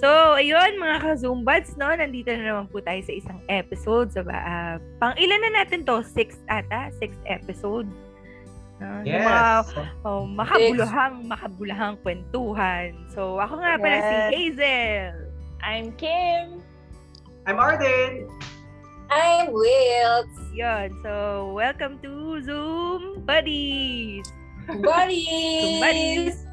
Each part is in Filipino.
So, ayun mga ka-Zoombuds, no? Nandito na naman po tayo sa isang episode. So, uh, pang ilan na natin to? Sixth ata? Sixth episode. No? Yes. Yung mga oh, makabulahang, makabulahang kwentuhan. So, ako nga pala si Yes. Hazel. I'm Kim. I'm Arden. I'm Wilt. Yun. So, welcome to Zoom Buddies. Buddies! Buddies.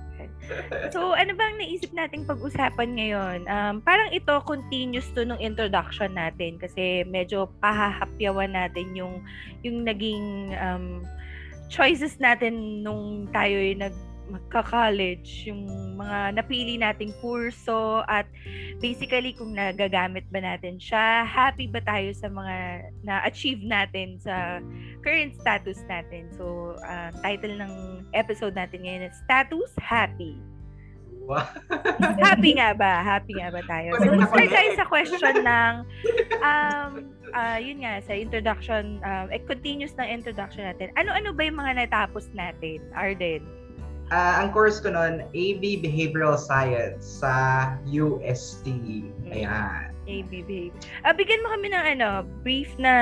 So, ano bang naisip nating pag-usapan ngayon? Um, parang ito, continuous to nung introduction natin kasi medyo pahahapyawan natin yung, yung naging um, choices natin nung tayo nag magka-college, yung mga napili nating kurso at basically kung nagagamit ba natin siya, happy ba tayo sa mga na-achieve natin sa current status natin. So, uh, title ng episode natin ngayon is Status Happy. Wow. Happy nga ba? Happy nga ba tayo? So, start tayo sa question ng, um, uh, yun nga, sa introduction, um, eh, continuous ng introduction natin. Ano-ano ba yung mga natapos natin, Arden? Ah, ang course ko noon, AB Behavioral Science sa UST. Ayan. ABB. Uh, bigyan mo kami ng ano, brief na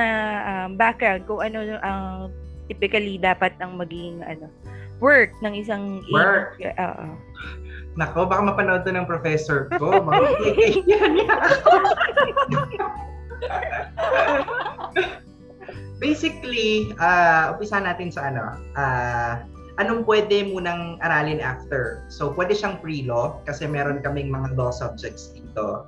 um, background kung ano ang typically dapat ang maging ano work ng isang Work. Oo. Nako, baka mapanood to ng professor ko. Basically, uh, umpisa natin sa ano, ah, anong pwede munang aralin after. So, pwede siyang pre-law kasi meron kaming mga law subjects dito.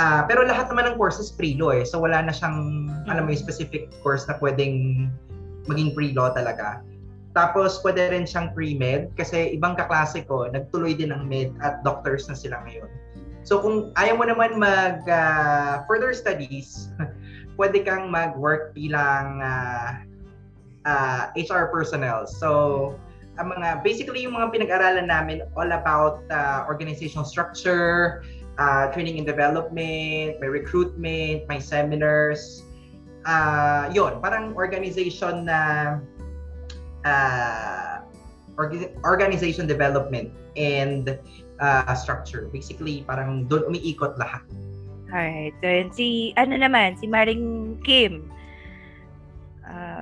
Ah, pero lahat naman ng courses pre-law eh. So, wala na siyang, alam mo yung specific course na pwedeng maging pre-law talaga. Tapos, pwede rin siyang pre-med kasi ibang kaklase ko, nagtuloy din ng med at doctors na sila ngayon. So, kung ayaw mo naman mag ah, further studies, pwede kang mag-work bilang ah, ah, HR personnel. So, ang mga, basically yung mga pinag-aralan namin all about ah, organizational structure, ah, training and development, may recruitment, may seminars. Ah, yon parang organization na orga- organization development and ah, structure. Basically, parang doon umiikot lahat. Alright. So, yun, si, ano naman, si Maring Kim.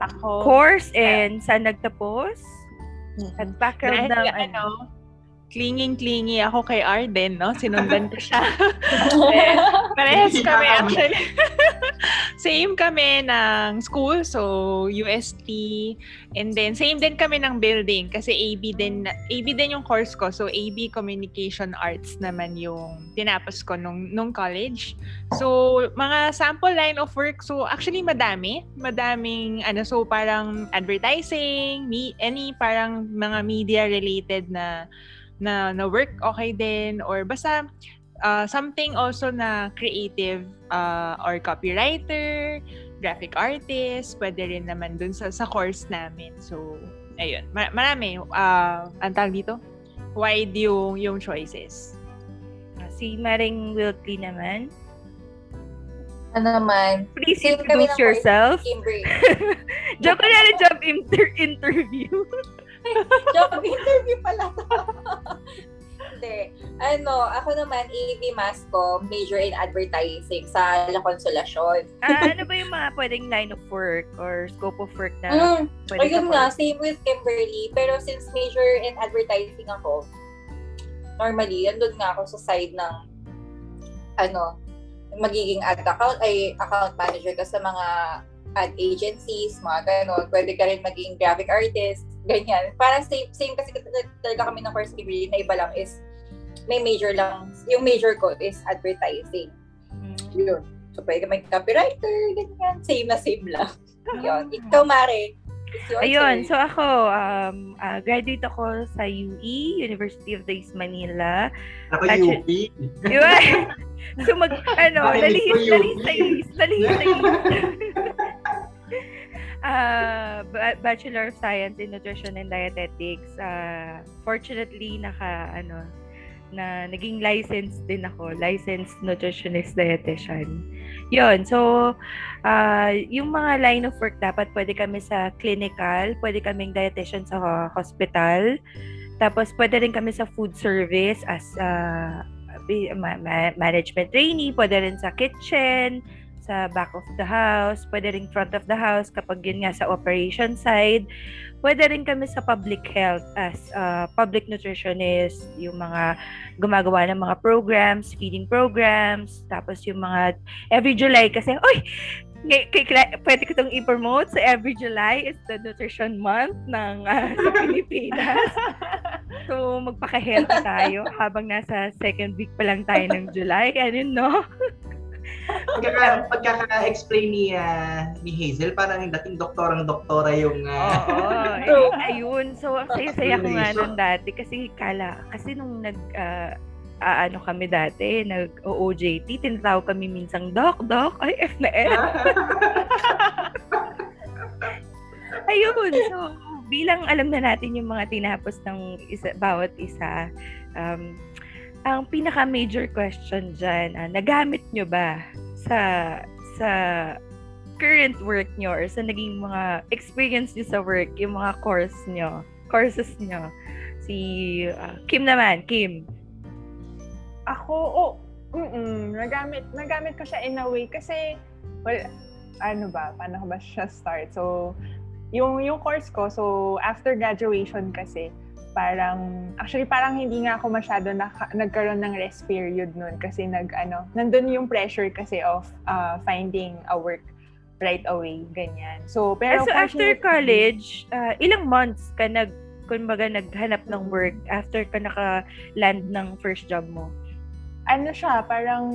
Uh, Ako. course and saan nagtapos? At background ng ano, ano. Clinging-clingy ako kay Arden, no? Sinundan ko siya. Parehas kami actually. same kami ng school, so UST. And then, same din kami ng building kasi AB din, AB din yung course ko. So, AB Communication Arts naman yung tinapos ko nung, nung college. So, mga sample line of work. So, actually, madami. Madaming, ano, so parang advertising, me, any parang mga media-related na na na work okay din or basta uh, something also na creative uh, or copywriter, graphic artist, pwede rin naman dun sa, sa course namin. So, ayun. Ma- marami. Uh, ang tawag dito? Wide yung, yung choices. Si Maring Wiltley naman. ano naman, Please introduce yourself. Joke na rin job inter- interview. Job interview pala to. Hindi. Ano, ako naman, AV Mass ko, major in advertising sa La Consolacion. Ah, ano ba yung mga pwedeng line of work or scope of work na Mm, pwede ayun nga, work? same with Kimberly. Pero since major in advertising ako, normally, andun nga ako sa side ng, ano, magiging ad account, ay account manager ka sa mga ad agencies, mga ganon. Pwede ka rin maging graphic artist, ganyan. Parang same, same kasi talaga kami ng course Kimberly na iba lang is may major lang, yung major ko is advertising. Mm. Yun. So, pwede maging copywriter, ganyan. Same na same lang. Yun. Ikaw, Mare. Ayun, turn. so ako, um, ah, graduate ako sa UE, University of the East Manila. Ako Actually- UP. Yun. so mag, ano, nalihis UP? sa East, nalihis sa East. Ba- Bachelor of Science in Nutrition and Dietetics. Ah, fortunately, naka, ano, na naging licensed din ako. Licensed nutritionist dietitian. Yun. So, ah, yung mga line of work dapat pwede kami sa clinical, pwede kaming dietitian sa hospital, tapos pwede rin kami sa food service as ma- management trainee, pwede rin sa kitchen, sa back of the house, pwede rin front of the house kapag yun nga sa operation side. Pwede rin kami sa public health as uh, public nutritionist, yung mga gumagawa ng mga programs, feeding programs, tapos yung mga every July kasi, oy, kay, pwede ko itong i-promote sa every July is the nutrition month ng uh, sa Pilipinas. So, magpaka-healthy tayo habang nasa second week pa lang tayo ng July. Ano, no? Pagkaka, pagkaka-explain ni, ah, ni Hazel, parang dating doktorang doktora yung... ah, Oo. eh, ayun. So, ang saya-saya ko nga nun dati. Kasi kala, kasi nung nag, ah, ah, ano kami dati, nag-OJT, tinatawag kami minsang, Doc, Doc, ay F na F. Ayun. So, bilang alam na natin yung mga tinapos ng isa, bawat isa, um, ang pinaka-major question dyan, ah, nagamit nyo ba sa sa current work nyo or sa naging mga experience nyo sa work, yung mga course nyo, courses nyo? Si ah, Kim naman, Kim. Ako, oh, mm nagamit, nagamit ko siya in a way kasi, well, ano ba, paano ko ba siya start? So, yung, yung course ko, so after graduation kasi, parang, actually parang hindi nga ako masyado naka, nagkaroon ng rest period nun kasi nag, ano, nandun yung pressure kasi of uh, finding a work right away, ganyan. So, pero so after college, ah, ilang months ka nag kumbaga naghanap ng work after ka naka-land ng first job mo? ano siya, parang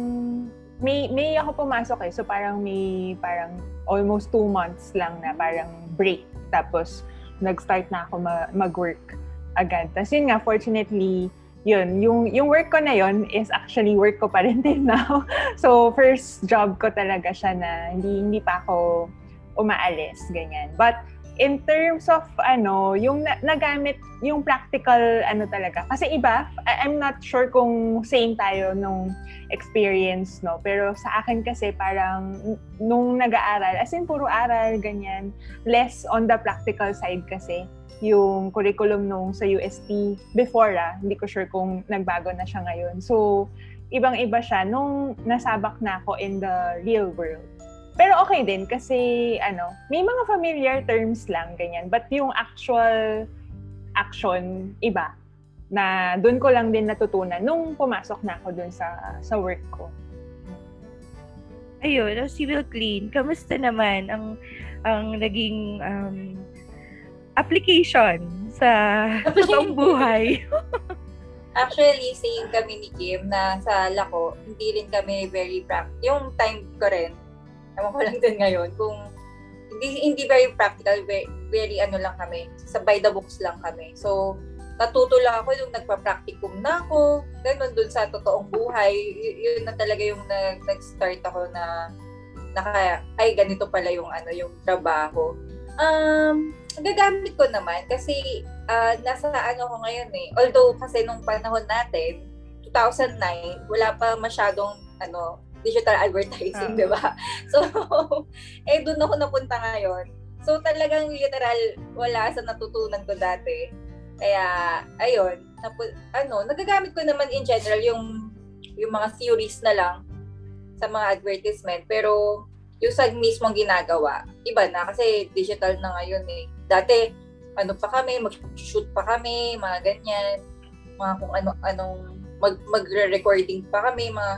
may may ako pumasok eh. So parang may parang almost two months lang na parang break. Tapos nag-start na ako ma- mag-work agad. Tapos yun nga, fortunately, yun, yung, yung work ko na yun is actually work ko pa rin din now. So first job ko talaga siya na hindi, hindi pa ako umaalis, ganyan. But in terms of ano, yung na- nagamit yung practical ano talaga. Kasi iba, I- I'm not sure kung same tayo nung experience, no? Pero sa akin kasi parang nung nag-aaral, as in puro aral, ganyan, less on the practical side kasi yung curriculum nung sa UST before ah, hindi ko sure kung nagbago na siya ngayon. So, ibang-iba siya nung nasabak na ako in the real world. Pero okay din kasi ano, may mga familiar terms lang ganyan, but yung actual action iba na doon ko lang din natutunan nung pumasok na ako doon sa sa work ko. Ayun, ang civil clean, kamusta naman ang ang naging um, application sa totoong buhay? Actually, same kami ni Kim na sa Lako, hindi rin kami very practical. Yung time ko rin, ewan ko lang din ngayon, kung hindi hindi very practical, very, ano lang kami, sa by the books lang kami. So, natuto lang ako yung nagpa-practicum na ako, ganun dun sa totoong buhay. Y- yun na talaga yung nag, nag-start ako na naka, ay ganito pala yung ano yung trabaho. Um, gagamit ko naman kasi ah, nasa ano ko ngayon eh. Although kasi nung panahon natin, 2009, wala pa masyadong ano digital advertising, Ah. 'di ba? So, eh doon ako napunta ngayon. So talagang literal wala sa natutunan ko dati. Kaya ayun, napu- ano, nagagamit ko naman in general yung yung mga theories na lang sa mga advertisement pero yung sa mismong ginagawa, iba na kasi digital na ngayon eh. Dati ano pa kami, mag-shoot pa kami, mga ganyan, mga kung ano-anong mag magre-recording pa kami, mga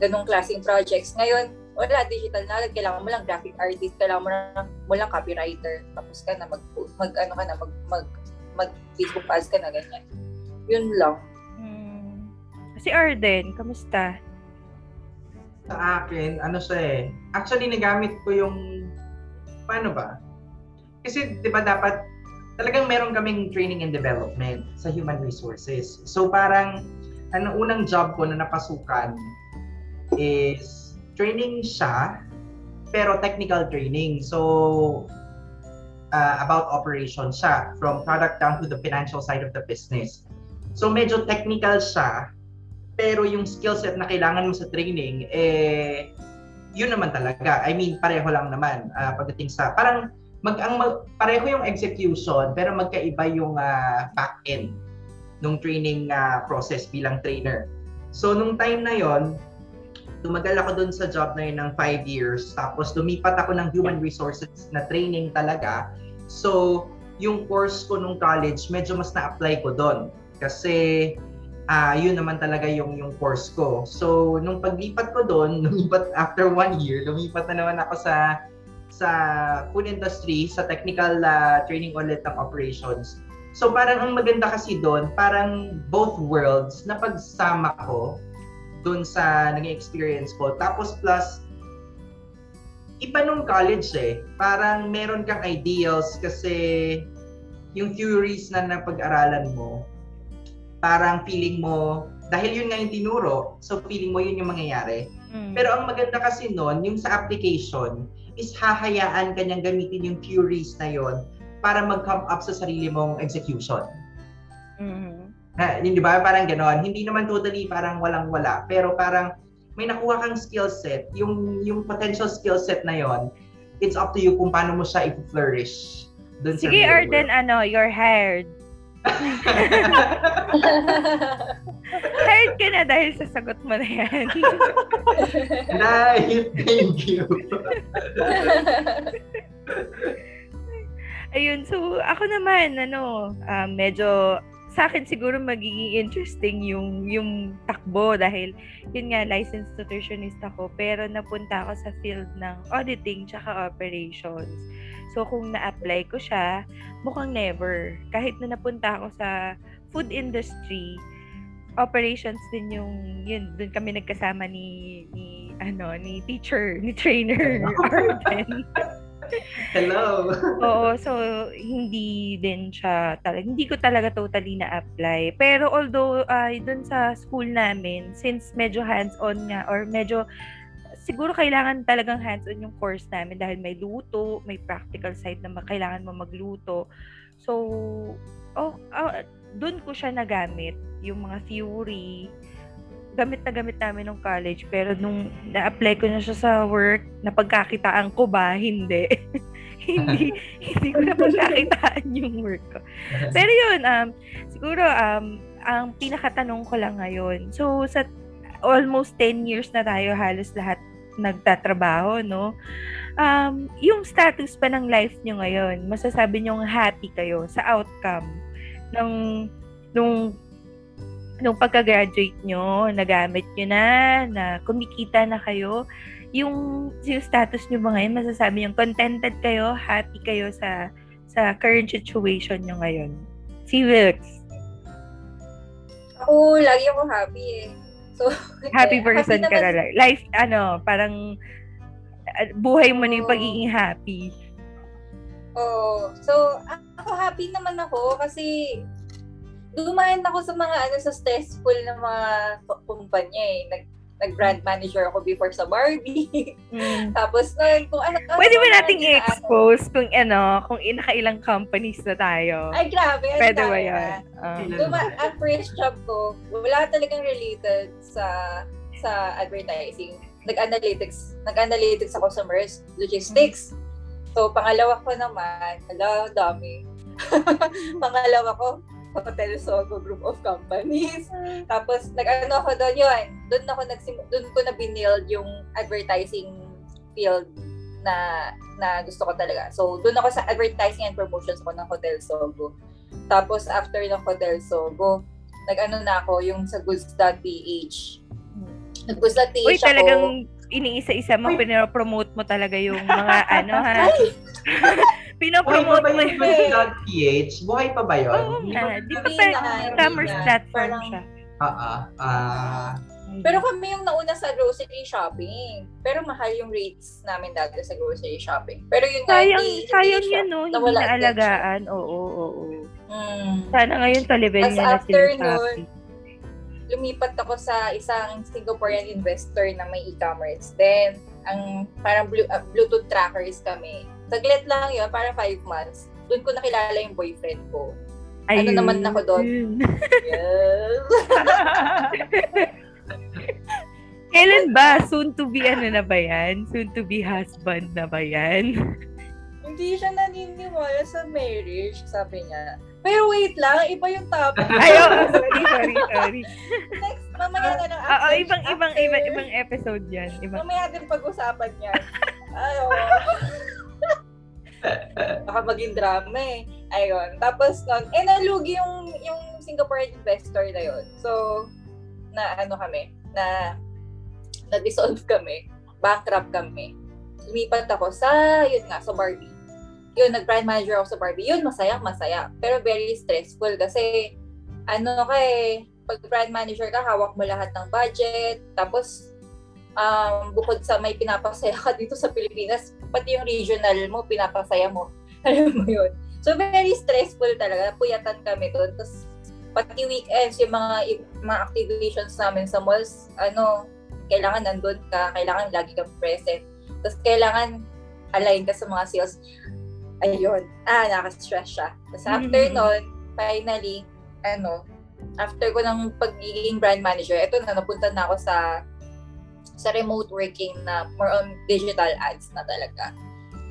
ganong klaseng projects. Ngayon, wala, digital na. Kailangan mo lang graphic artist, kailangan mo lang, mo lang copywriter. Tapos ka na, mag, mag ano ka na, mag, mag, mag Facebook ads ka na, ganyan. Yun lang. Hmm. Si Arden, kamusta? sa akin, ano siya eh. Actually, nagamit ko yung, paano ba? Kasi, di ba dapat, talagang meron kaming training and development sa human resources. So, parang, ano, unang job ko na napasukan is training siya, pero technical training. So, uh, about operations siya, from product down to the financial side of the business. So, medyo technical siya, pero yung skill set na kailangan mo sa training, eh, yun naman talaga. I mean, pareho lang naman ah, pagdating sa, parang, mag, ang, mag- pareho yung execution, pero magkaiba yung ah, back-end nung training ah, process bilang trainer. So, nung time na yon tumagal ako dun sa job na yun ng five years. Tapos, lumipat ako ng human resources na training talaga. So, yung course ko nung college, medyo mas na-apply ko doon. Kasi, uh, yun naman talaga yung yung course ko. So, nung paglipat ko doon, lumipat after one year, lumipat na naman ako sa sa food industry, sa technical uh, training ulit ng operations. So parang ang maganda kasi doon, parang both worlds na pagsama ko doon sa naging experience ko. Tapos plus, iba nung college eh. Parang meron kang ideals kasi yung theories na napag-aralan mo, parang feeling mo, dahil yun nga yung tinuro, so feeling mo yun yung mangyayari. Mm. Pero ang maganda kasi noon, yung sa application, is hahayaan kanyang gamitin yung theories na yon para mag-come up sa sarili mong execution. Mm-hmm. Na, di ba? Parang ganon. Hindi naman totally parang walang-wala. Pero parang may nakuha kang skill set. Yung, yung potential skill set na yon it's up to you kung paano mo siya i-flourish. Dun Sige, sa Arden, ano, you're hired. hired ka na dahil sa sagot mo na yan. Nice! Thank you. Ayun, so ako naman, ano, uh, medyo sa akin siguro magiging interesting yung yung takbo dahil yun nga licensed nutritionist ako pero napunta ako sa field ng auditing tsaka operations. So kung na-apply ko siya, mukhang never. Kahit na napunta ako sa food industry, operations din yung yun doon kami nagkasama ni ni ano ni teacher ni trainer Arden Hello. Oo, so hindi din siya talaga, hindi ko talaga totally na-apply. Pero although uh, dun sa school namin, since medyo hands-on nga or medyo siguro kailangan talagang hands-on yung course namin dahil may luto, may practical side na kailangan mo magluto. So, oh, oh doon ko siya nagamit, yung mga theory, gamit na gamit namin nung college pero nung na-apply ko na siya sa work, napagkakitaan ko ba? Hindi. hindi hindi ko na pagkakitaan yung work ko. Pero yun, um, siguro um, ang pinakatanong ko lang ngayon. So sa almost 10 years na tayo halos lahat nagtatrabaho, no? Um, yung status pa ng life nyo ngayon, masasabi nyo happy kayo sa outcome ng nung nung pagka-graduate nyo, nagamit nyo na, na kumikita na kayo, yung, yung status nyo ba ngayon, masasabi yung contented kayo, happy kayo sa sa current situation nyo ngayon? Si Wilkes. Ako, lagi ako happy eh. So, happy person happy ka na. Life, ano, parang buhay mo oh. na yung pagiging happy. Oo. Oh, so, ako happy naman ako kasi dumaan ako sa mga ano sa stressful na mga kumpanya eh. Nag nag-brand manager ako before sa Barbie. Mm. Tapos nun, kung ano, ano Pwede ba nating i-expose ano, kung ano, kung inakailang companies na tayo? Ay, grabe. Pwede ba yan? Uh. Duma, ang first job ko, wala talagang related sa sa advertising. Nag-analytics. Nag-analytics ako sa MERS Logistics. So, pangalawa ko naman, ala, dami. pangalawa ko, Hotel Sogo Group of Companies. Tapos, nag-ano ako doon yun. Doon ako nagsim- doon ko na binild yung advertising field na na gusto ko talaga. So, doon ako sa advertising and promotions ko ng Hotel Sogo. Tapos, after ng Hotel Sogo, nag-ano na ako yung sa goods.ph. Nag-goods.ph Uy, talagang iniisa-isa mo, pinopromote mo talaga yung mga ano ha. Pinopromote mo yung PH? Buhay pa ba yun? Oo, na. Di ba pa e-commerce platform siya? Ah, ah. ah. Pero kami yung nauna sa grocery shopping. Pero mahal yung rates namin dati sa grocery shopping. Pero yun sayang, hindi, sayang yun, no? Hindi na alagaan. Oo, oo, oo. Mm. Sana ngayon talibin niya na nun, lumipat ako sa isang Singaporean investor na may e-commerce. Then, ang parang blue, uh, Bluetooth trackers kami. Saglit lang yun, para five months. Doon ko nakilala yung boyfriend ko. Ano Ayun. Ano naman ako doon? yes. Kailan ba? Soon to be ano na ba yan? Soon to be husband na ba yan? Hindi siya naniniwala sa marriage, sabi niya. Pero wait lang, iba yung topic. Ay, oh, sorry, sorry, sorry. Next mamaya na lang. Oo, ibang, ibang, ibang, ibang episode yan. Ibang, Mamaya din pag-usapan yan. Ayo. Baka maging drama eh. Ayun. Tapos nun, eh nalugi yung, yung Singaporean investor na yun. So, na ano kami, na na-dissolve kami. Bankrupt kami. Lumipat ako sa, yun nga, sa Barbie. Yun, nag-brand manager ako sa Barbie. Yun, masaya, masaya. Pero very stressful kasi, ano ka eh, pag brand manager ka, hawak mo lahat ng budget. Tapos, um, bukod sa may pinapasaya ka dito sa Pilipinas, pati yung regional mo, pinapasaya mo. Alam mo yun. So, very stressful talaga. Puyatan kami doon. Tapos, pati weekends, yung mga, mga activations namin sa malls, ano, kailangan nandun ka, kailangan lagi kang present. Tapos, kailangan align ka sa mga sales. Ayun. Ah, nakastress siya. Tapos, after Mhm. nun, finally, ano, after ko ng pagiging brand manager, eto na, napunta na ako sa sa remote working na more on digital ads na talaga.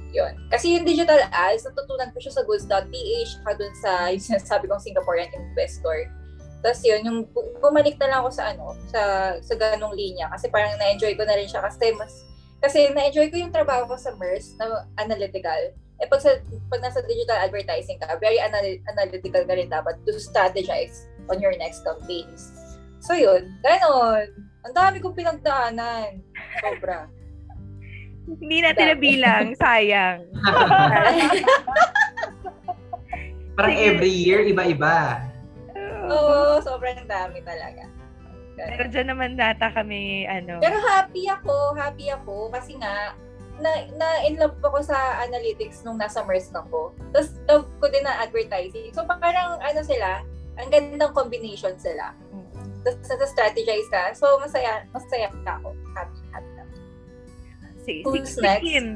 Yun. Kasi yung digital ads, natutunan ko siya sa goods.ph, saka dun sa yung sinasabi kong Singaporean investor. Tapos yun, yung bu- bumalik na lang ako sa ano, sa sa ganong linya kasi parang na-enjoy ko na rin siya kasi mas kasi na-enjoy ko yung trabaho ko sa MERS na analytical. Eh pag, sa, pag nasa digital advertising ka, very anal- analytical ka rin dapat to strategize on your next campaigns. So yun, ganon. Ang dami kong pinagdaanan. Sobra. hindi natin nabilang. Sayang. Parang Sige. every year, iba-iba. Oo, sobrang dami talaga. Pero dyan naman data kami, ano, Pero happy ako, happy ako kasi nga na, na in love ako sa analytics nung nasa MERS ako. Tapos love ko din na advertising. So parang ano sila, ang gandang combination sila. Tapos sa strategize ka. So masaya, masaya ako. Happy, happy ako. si, si, Who's si next? Kim.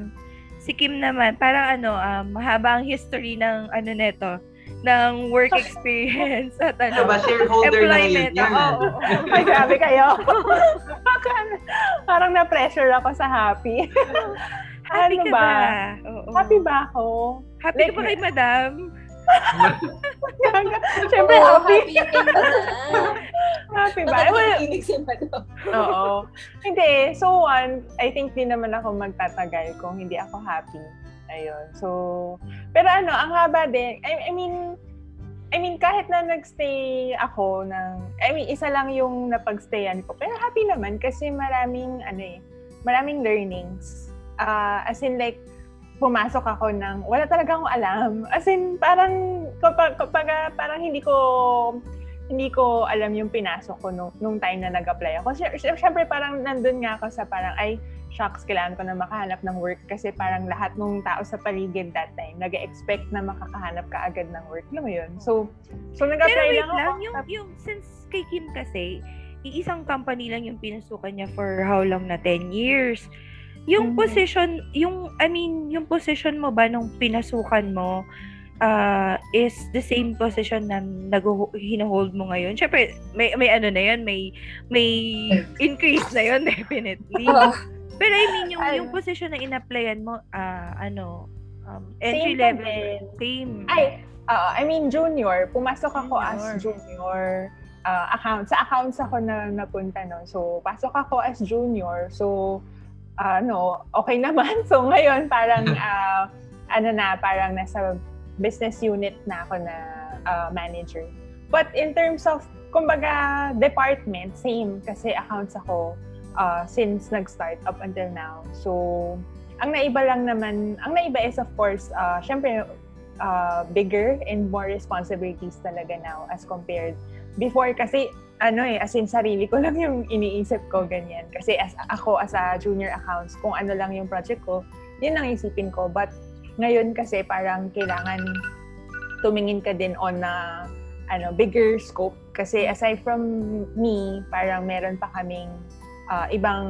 Si Kim naman, parang ano, um, mahaba ang history ng ano neto, ng work experience at ano, Diba, shareholder na employment. yan. Oo, oo, oo. Ay, grabe kayo. Parang na-pressure ako sa happy. Happy Ano ka ba? ba? Oo. Happy ba ako? Happy ka Like- ba kay madam? Siyempre, Oo, happy. happy na. Happy ba? Well, si. Oo. Hindi. So, one, I think di naman ako magtatagal kung hindi ako happy. Ayun. So, pero ano, ang haba din. I, I mean, I mean, kahit na nagstay ako ng, I mean, isa lang yung napagstayan ko. Pero happy naman kasi maraming, ano eh, maraming learnings. Ah, as in like, pumasok ako ng, wala talaga akong alam. As in, parang, kapag, kapag parang hindi ko, hindi ko alam yung pinasok ko nung, nung time na nag-apply ako. Siyempre, parang nandun nga ako sa parang, ay, shucks, kailangan ko na makahanap ng work kasi parang lahat ng tao sa paligid that time, nag expect na makakahanap ka agad ng work. Alam mo yun? So, so nag-apply lang ako. lang, yung, yung, since kay Kim kasi, iisang company lang yung pinasukan niya for how long na? 10 years. Yung Mhm. position, yung, I mean, yung position mo ba nung pinasukan mo, uh, is the same position na nag hinuhold mo ngayon? Siyempre, may, may ano na yun, may, may increase na yun, definitely. Pero I mean, yung, yung position na in-applyan mo, ah, ano, um, Same entry pa level, same. Ay, oo, I mean, junior. Pumasok ako Junior. as junior uh, account. Sa accounts ako na napunta, no? So, pasok ako as junior. So, ano, okay naman. So, ngayon, parang, ah, ano na, parang nasa business unit na ako na ah, manager. But in terms of, kumbaga, department, same. Kasi accounts ako uh, since nag-start up until now. So, ang naiba lang naman, ang naiba is of course, uh, syempre, uh, bigger and more responsibilities talaga now as compared before kasi ano eh, as in sarili ko lang yung iniisip ko ganyan. Kasi as ako as a junior accounts, kung ano lang yung project ko, yun ang isipin ko. But ngayon kasi parang kailangan tumingin ka din on na ano, bigger scope. Kasi aside from me, parang meron pa kaming uh, ibang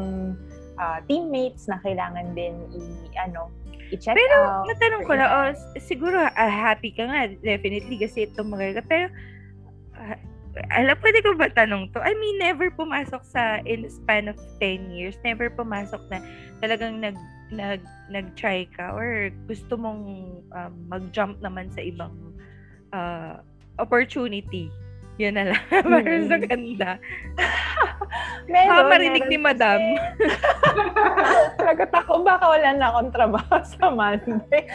uh, teammates na kailangan din i ano i-check Pero out. matanong ko lang, oh, siguro ah, happy ka nga, definitely, kasi itong mga Pero, ah, alam, pwede ko ba tanong to? I mean, never pumasok sa, in the span of 10 years, never pumasok na talagang nag, nag, nag-try ka or gusto mong um, mag-jump naman sa ibang ah, opportunity. Yun na lang. Parang sa Mm. ganda. meron, Baka marinig meron ni Madam. Lagot ako, baka wala na akong trabaho sa Monday.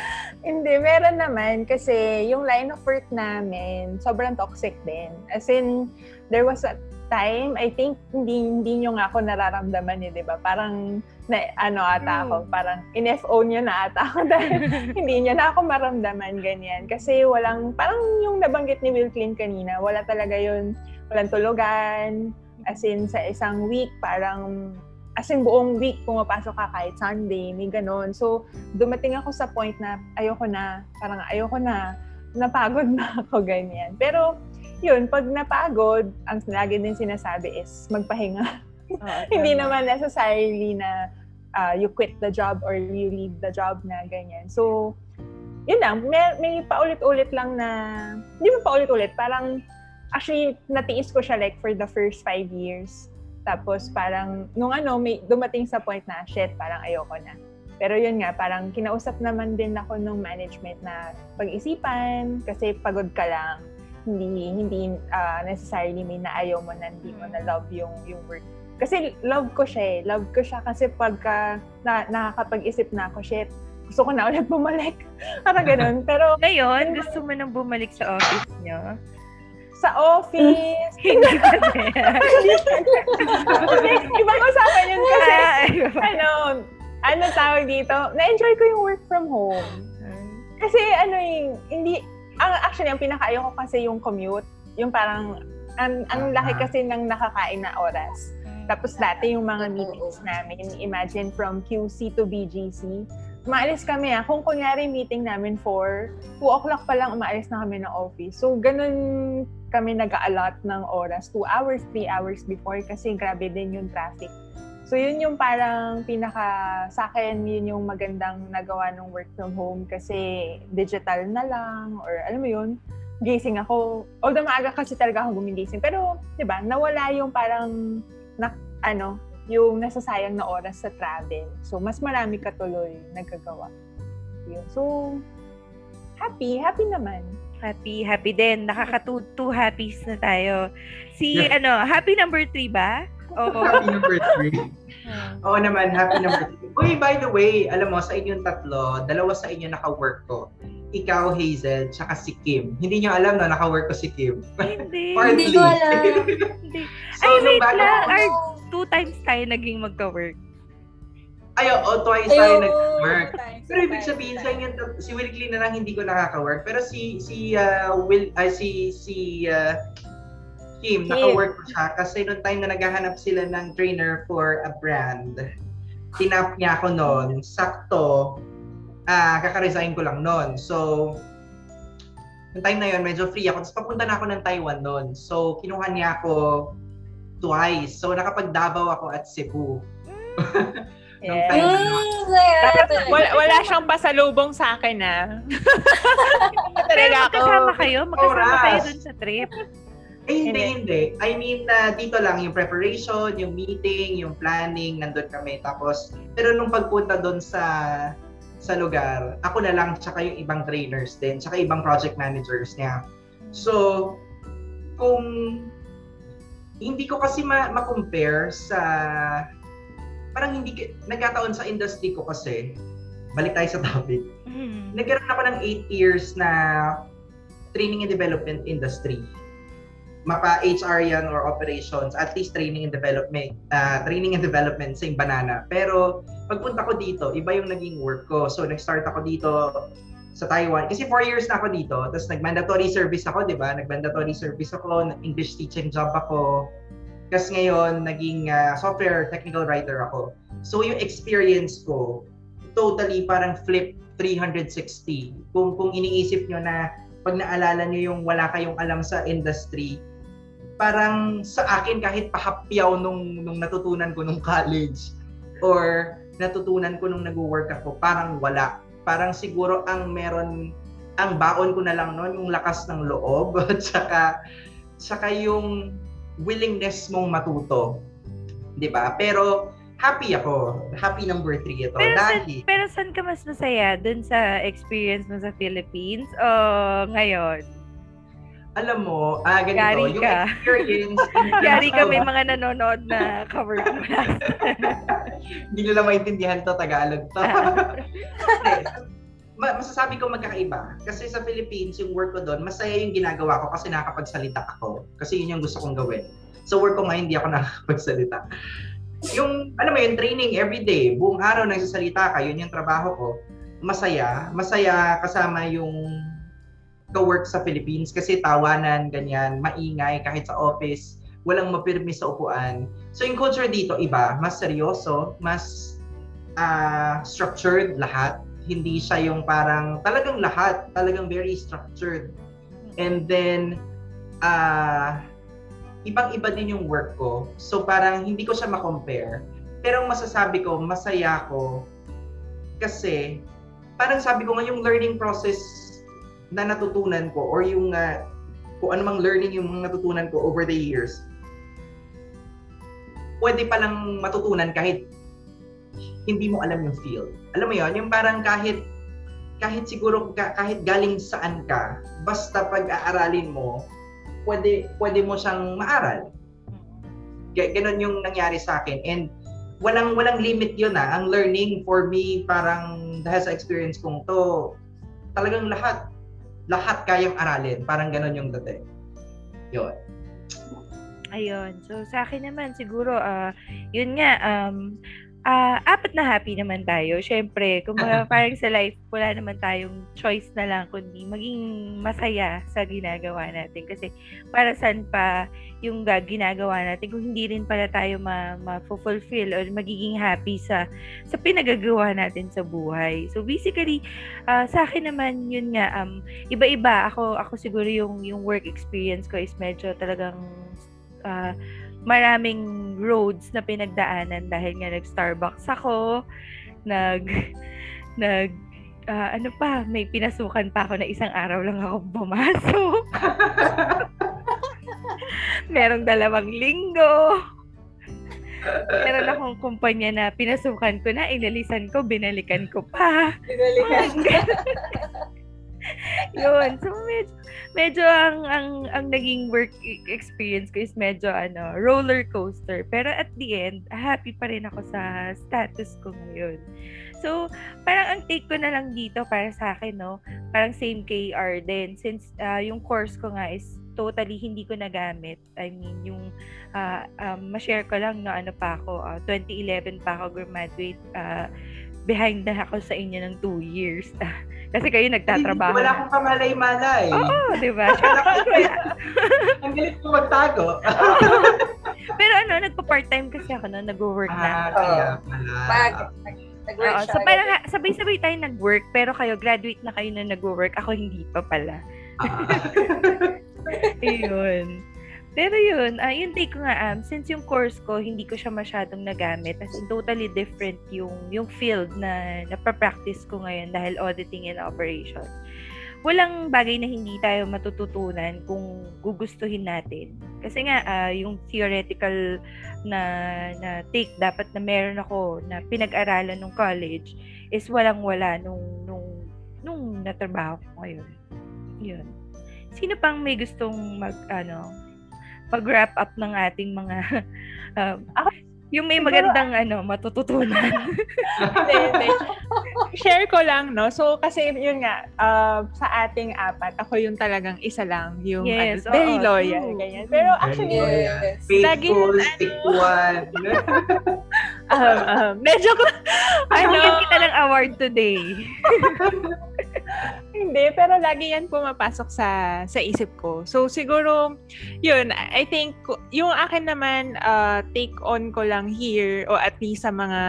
Hindi, meron naman kasi yung line of work namin, sobrang toxic din. As in, there was a time, I think, hindi, hindi nyo nga ako nararamdaman eh, di ba? Parang, na, ano ata ako, Hmm. parang in-FO nyo na ata ako dahil hindi nyo na ako maramdaman ganyan. Kasi walang, parang yung nabanggit ni Will Clean kanina, wala talaga yun, walang tulugan, as in sa isang week, parang as in buong week pumapasok ka kahit Sunday, may ganun. So, dumating ako sa point na ayoko na, parang ayoko na, napagod na ako ganyan. Pero, yun, pag napagod, ang lagi din sinasabi is magpahinga. Oo, Hindi naman necessarily na uh, you quit the job or you leave the job na ganyan. So, yun lang, may, may paulit-ulit lang na, hindi mo paulit-ulit, parang actually natiis ko siya like for the first five years. Tapos parang, nung ano, may dumating sa point na, shit, parang ayoko na. Pero yun nga, parang kinausap naman din ako nung management na pag-isipan, kasi pagod ka lang. Hindi, hindi ah, necessarily may naayaw mo na hindi mo na love yung, yung work. Kasi love ko siya eh. Love ko siya kasi pagka na, nakakapag-isip na ako, shit, gusto ko na ulit bumalik. Parang ganun. Pero Ngayon, gusto mo nang bumalik sa office nyo? sa office, Hindi din. ibang usapan yun kasi, Ah, ano, ano tawag dito, na-enjoy ko yung work from home. Kasi ano yung, hindi, ang actually, ang pinakaayaw ko kasi yung commute. Yung parang, ang, ang laki kasi ng nakakain na oras. Tapos dati yung mga meetings namin, imagine from QC to BGC, umaalis kami ah. Kung kunyari meeting namin for 2 o'clock pa lang umaalis na kami ng office. So, ganun kami nag-a-allot ng oras. 2 hours, 3 hours before kasi grabe din yung traffic. So, yun yung parang pinaka, sa akin, yun yung magandang nagawa ng work from home kasi digital na lang or alam mo yun, gising ako. Although maaga kasi talaga ako gumigising. Pero, di ba, nawala yung parang, na, ano, yung nasasayang na oras sa travel. So, mas marami ka tuloy nagkagawa. Yun. So, happy. Happy naman. Happy, happy din. Nakaka two, two happies na tayo. Si, ano, happy number three ba? Oo. Happy number three. Oo naman, happy number three. Uy, by the way, alam mo, sa inyong tatlo, dalawa sa inyo naka-work ko. Ikaw, Hazel, tsaka si Kim. Hindi nyo alam na naka-work ko si Kim. Hindi. Partly. Hindi ko alam. Hindi. so, Ay, wait bago lang. ako- Ar- two times tayo naging magka-work. Ay, oo, twice Ayun, tayo nag-work. times, Pero ibig times, sabihin sa inyo, si Will Clean na lang hindi ko nakaka-work. Pero si si uh, Will ay si si uh, Kim, Kim. naka-work ko siya kasi noong time na naghahanap sila ng trainer for a brand. Tinap niya ako noon. Sakto, ah kaka-resign ko lang noon. So, noong time na yon medyo free ako. Tapos papunta na ako ng Taiwan noon. So, kinuha niya ako twice. So, nakapag-Davao ako at Cebu. Yeah. Mm. Wala, wala siyang pasalubong sa akin na. Pero Talaga ako. magkasama kayo? Magkasama Oras. kayo dun sa trip? Eh, hindi, Hindi. hindi. I mean, na dito lang yung preparation, yung meeting, yung planning, nandun kami. Tapos, pero nung pagpunta doon sa sa lugar, ako na lang, tsaka yung ibang trainers din, tsaka ibang project managers niya. So, kung hindi ko kasi ma- ma-compare sa parang hindi nagkataon sa industry ko kasi balik tayo sa topic Hmm. nagkaroon ako ng 8 years na training and development industry. Mapa HR yan or operations, at least training and development, ah, training and development sa banana. Pero pagpunta ko dito, iba yung naging work ko. So nag-start ako dito sa Taiwan. Kasi 4 years na ako dito. Tapos nag-mandatory service ako, di ba? Nag-mandatory service ako, English teaching job ako. Kasi ngayon, naging ah, software technical writer ako. So yung experience ko, totally parang flip 360. Kung kung iniisip nyo na pag naalala nyo yung wala kayong alam sa industry, parang sa akin kahit pahapyaw nung nung natutunan ko nung college or natutunan ko nung nag-work ako, parang wala. Parang siguro ang meron ang baon ko na lang noon yung lakas ng loob at saka saka yung willingness mong matuto. 'Di ba? Pero happy ako. Happy number three ito. Pero, dahil san, pero saan ka mas masaya? Dun sa experience mo sa Philippines o ngayon? Alam mo, ah, ganito, Yari yung ka. experience. Yari ka may mga nanonood na cover class. Hindi nila maintindihan to, Tagalog to. Hindi. Ma- masasabi ko magkakaiba. Kasi sa Philippines, yung work ko doon, masaya yung ginagawa ko kasi nakakapagsalita ako. Kasi yun yung gusto kong gawin. Sa work ko nga, hindi ako nakakapagsalita. Yung, alam mo yun, training everyday, buong araw nagsasalita ka, yun yung trabaho ko. Masaya. Masaya kasama yung ka-work sa Philippines kasi tawanan, ganyan, maingay kahit sa office, walang mapirmi sa upuan. So yung culture dito iba, mas seryoso, mas ah, structured lahat. Hindi siya yung parang talagang lahat, talagang very structured. And then ah ibang-iba din yung work ko. So parang hindi ko siya ma-compare. Pero masasabi ko, masaya ko kasi parang sabi ko nga yung learning process na natutunan ko or yung uh, kung anumang learning yung natutunan ko over the years, pwede palang matutunan kahit hindi mo alam yung field. Alam mo yon yung parang kahit kahit siguro ka, kahit galing saan ka, basta pag-aaralin mo, pwede pwede mo siyang maaral. Ga- Ganon yung nangyari sa akin and walang walang limit yun ah. Ang learning for me parang dahil sa experience kong to, talagang lahat lahat kayang aralin. Parang ganon yung dati. Yun. Ayun. So, sa akin naman, siguro, ah yun nga, um, ah apat na happy naman tayo. Siyempre, kung parang sa life, wala naman tayong choice na lang kundi maging masaya sa ginagawa natin. Kasi, para saan pa yung ga- ginagawa natin kung hindi rin pala tayo ma- ma-fulfill or magiging happy sa sa pinagagawa natin sa buhay. So, basically, ah sa akin naman, yun nga, um, iba-iba. Ako, ako siguro yung, yung work experience ko is medyo talagang ah, maraming roads na pinagdaanan dahil nga nag-Starbucks ako, nag nag ah, ano pa, may pinasukan pa ako na isang araw lang ako pumasok. Merong dalawang linggo. Meron akong kumpanya na pinasukan ko na, inalisan ko, binalikan ko pa. Binalikan. Yun. So, medyo, medyo ang, ang, ang naging work e- experience ko is medyo ano, roller coaster. Pero at the end, happy pa rin ako sa status ko ngayon. So, parang ang take ko na lang dito para sa akin, no? Parang same kay Arden. Since ah, yung course ko nga is totally hindi ko nagamit. I mean, yung ah, um, ma-share ko lang na ano pa ako, ah, 2011 pa ako graduate. ah, behind na ako sa inyo ng two years. Kasi kayo nagtatrabaho. Wala akong kamalay-malay. Oo, di ba? Ang galit ko magtago. Pero ano, nagpa-part-time kasi ako no, nag-work ah, na. kaya pala. Nag-work Oo, siya. so parang sabay-sabay tayo nag-work, pero kayo, graduate na kayo na nag-work. Ako hindi pa pala. Ah. Ayun. Pero yun, ah yung take ko nga, um, since yung course ko, hindi ko siya masyadong nagamit. As in, totally different yung, yung field na napapractice ko ngayon dahil auditing and operations. Walang bagay na hindi tayo matututunan kung gugustuhin natin. Kasi nga, ah, yung theoretical na, na take dapat na meron ako na pinag-aralan nung college is walang-wala nung, nung, nung natrabaho ko ngayon. Yun. Sino pang may gustong mag, ano, mag-wrap up ng ating mga um, yung may magandang ano matututunan. Hindi, hindi. Share ko lang, no? So, kasi yun nga, uh, sa ating apat, ako yung talagang isa lang, yung Yes, ano, very loyal, ganyan. Pero actually, Yes. Lagi Faithful, yun, stick ano. um, um, medyo, ano, kita ng award today. Hindi, pero lagi yan pumapasok sa sa isip ko. So siguro, yun, I think, yung akin naman, uh, take on ko lang here, o at least sa mga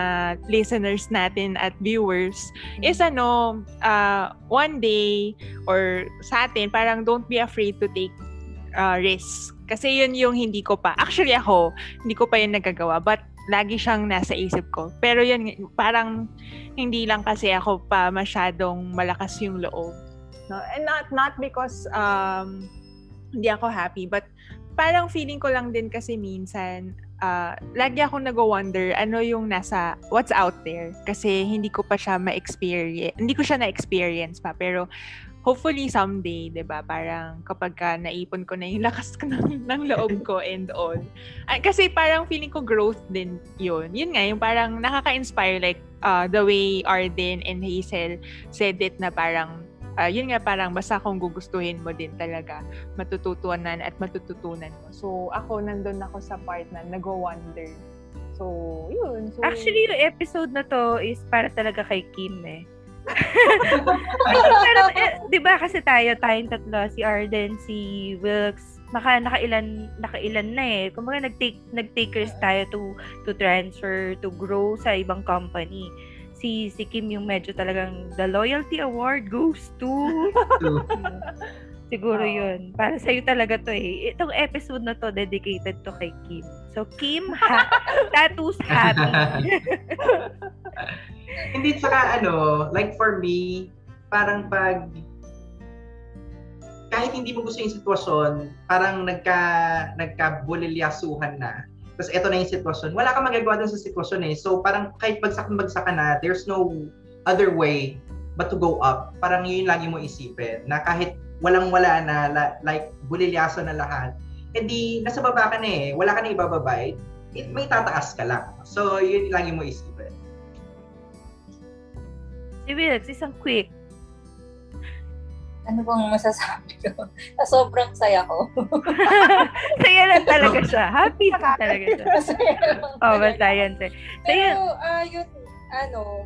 listeners natin at viewers, is ano, uh, one day, or sa atin, parang don't be afraid to take uh, risk. Kasi yun yung hindi ko pa. Actually ako, hindi ko pa yun nagagawa. But lagi siyang nasa isip ko. Pero yun, parang hindi lang kasi ako pa masyadong malakas yung loob. No? And not not because um, hindi ako happy, but parang feeling ko lang din kasi minsan, uh, lagi akong nag-wonder ano yung nasa, what's out there. Kasi hindi ko pa siya ma-experience, hindi ko siya na-experience pa. Pero hopefully someday, 'di ba? Parang kapag ka naipon ko na yung lakas ko ng, ng loob ko and all. Ah, kasi parang feeling ko growth din 'yun. Yun nga, yung parang nakaka-inspire like uh, the way Arden and Hazel said it na parang uh, yun nga parang basta kung gugustuhin mo din talaga matututunan at matututunan mo. So ako nandun ako sa part na nag-wonder. So, yun. So, Actually, yung episode na to is para talaga kay Kim eh. Pero, eh, di ba kasi tayo, tayong tatlo, si Arden, si Wilkes, naka, nakailan, nakailan na eh. Kumbaga, nag-take, nag-takers tayo to, to transfer, to grow sa ibang company. Si, si Kim yung medyo talagang the loyalty award goes to Siguro Oo. yun. Para sa'yo talaga to eh. Itong episode na to dedicated to kay Kim. So, Kim, ha- tattoos happy. Hindi saka ano, like for me, parang pag kahit hindi mo gusto yung sitwasyon, parang nagka nagka-bulilyasuhan na. Tapos eto na yung sitwasyon. Wala kang magagawa dun sa sitwasyon eh. So parang kahit bagsak-bagsak ka na, there's no other way but to go up. Parang yun lagi mo isipin. Na kahit walang-wala na, la- like bulilyaso na lahat, edi nasa baba ka na eh. Wala ka na ibababa. It, may tataas ka lang. So yun lagi mo isipin. Si Wilkes, isang quick. Ano bang masasabi ko? Sobrang saya ko. Saya lang talaga siya. Happy lang talaga siya. Masaya lang Oh, yan. sir. So, Pero, ah yun, ano,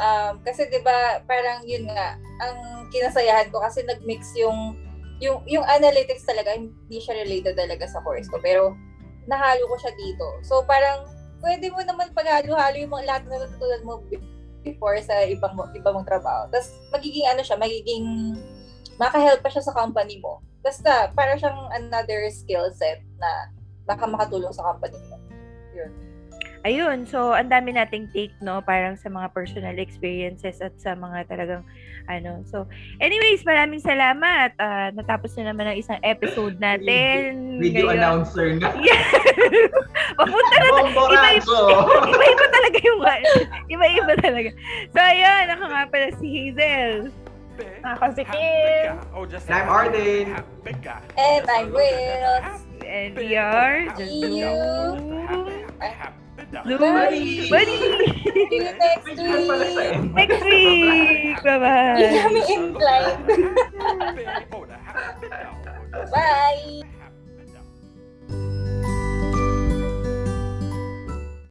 um, kasi 'di ba parang yun nga, ang kinasayahan ko kasi nag-mix yung yung yung analytics talaga hindi siya related talaga sa course ko pero nahalo ko siya dito. So parang pwede mo naman paghalo-halo yung mga lahat na natutunan mo before sa ibang ibang mong trabaho. Tapos magiging ano siya, magiging makahelp pa siya sa company mo. Basta para siyang another skill set na baka makatulong sa company mo. Yun. Ayun, so ang dami nating take, no? Parang sa mga personal experiences at sa mga talagang ano. So, anyways, maraming salamat. Ah, natapos na naman ang isang episode natin. Video ngayon. announcer na. Yeah. Papunta na Bomborazo! Iba-iba talaga yung Iba-iba talaga. So, ayun. Ako nga pala si Hazel. Ako si Kim. And I'm Arden. And I'm Wills. And we are See you. Bye. Buddy. See you next week. Next week. Bye-bye. Hindi kami inclined. Bye!